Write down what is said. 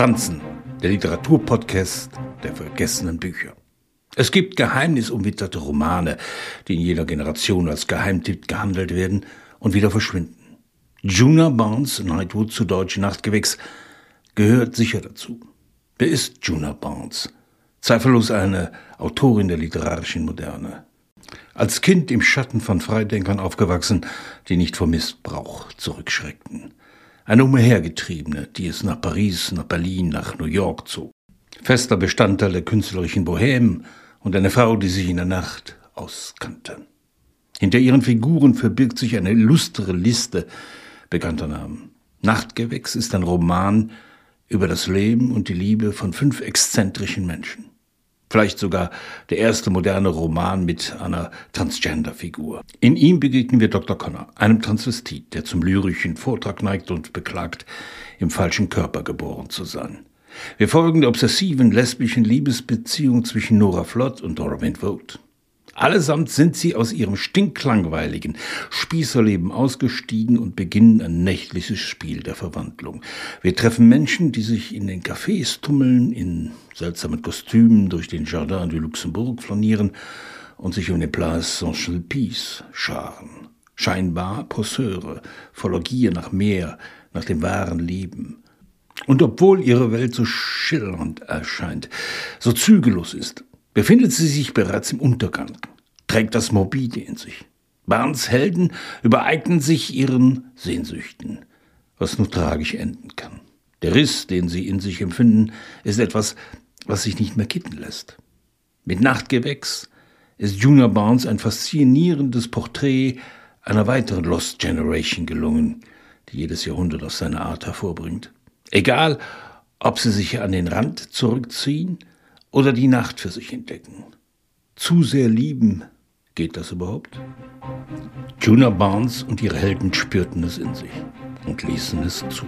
Franzen, der Literaturpodcast der vergessenen Bücher. Es gibt geheimnisumwitterte Romane, die in jeder Generation als Geheimtipp gehandelt werden und wieder verschwinden. Juna Barnes, Nightwood zu Deutsch Nachtgewächs, gehört sicher dazu. Wer ist Juna Barnes? Zweifellos eine Autorin der literarischen Moderne. Als Kind im Schatten von Freidenkern aufgewachsen, die nicht vor Missbrauch zurückschreckten. Eine Umhergetriebene, die es nach Paris, nach Berlin, nach New York zog. Fester Bestandteil der künstlerischen Bohème und eine Frau, die sich in der Nacht auskannte. Hinter ihren Figuren verbirgt sich eine illustre Liste bekannter Namen. Nachtgewächs ist ein Roman über das Leben und die Liebe von fünf exzentrischen Menschen. Vielleicht sogar der erste moderne Roman mit einer Transgender-Figur. In ihm begegnen wir Dr. Connor, einem Transvestit, der zum lyrischen Vortrag neigt und beklagt, im falschen Körper geboren zu sein. Wir folgen der obsessiven lesbischen Liebesbeziehung zwischen Nora Flott und Dora Vogt. Allesamt sind sie aus ihrem stinklangweiligen Spießerleben ausgestiegen und beginnen ein nächtliches Spiel der Verwandlung. Wir treffen Menschen, die sich in den Cafés tummeln, in seltsamen Kostümen durch den Jardin du Luxembourg flanieren und sich um den Place Saint-Sulpice scharen. Scheinbar Posseure, voller Gier nach mehr, nach dem wahren Leben. Und obwohl ihre Welt so schillernd erscheint, so zügellos ist, befindet sie sich bereits im Untergang, trägt das Morbide in sich. Barnes Helden übereignen sich ihren Sehnsüchten, was nur tragisch enden kann. Der Riss, den sie in sich empfinden, ist etwas, was sich nicht mehr kitten lässt. Mit Nachtgewächs ist Junior Barnes ein faszinierendes Porträt einer weiteren Lost Generation gelungen, die jedes Jahrhundert auf seine Art hervorbringt. Egal, ob sie sich an den Rand zurückziehen oder die Nacht für sich entdecken. Zu sehr lieben, geht das überhaupt? Juna Barnes und ihre Helden spürten es in sich und ließen es zu.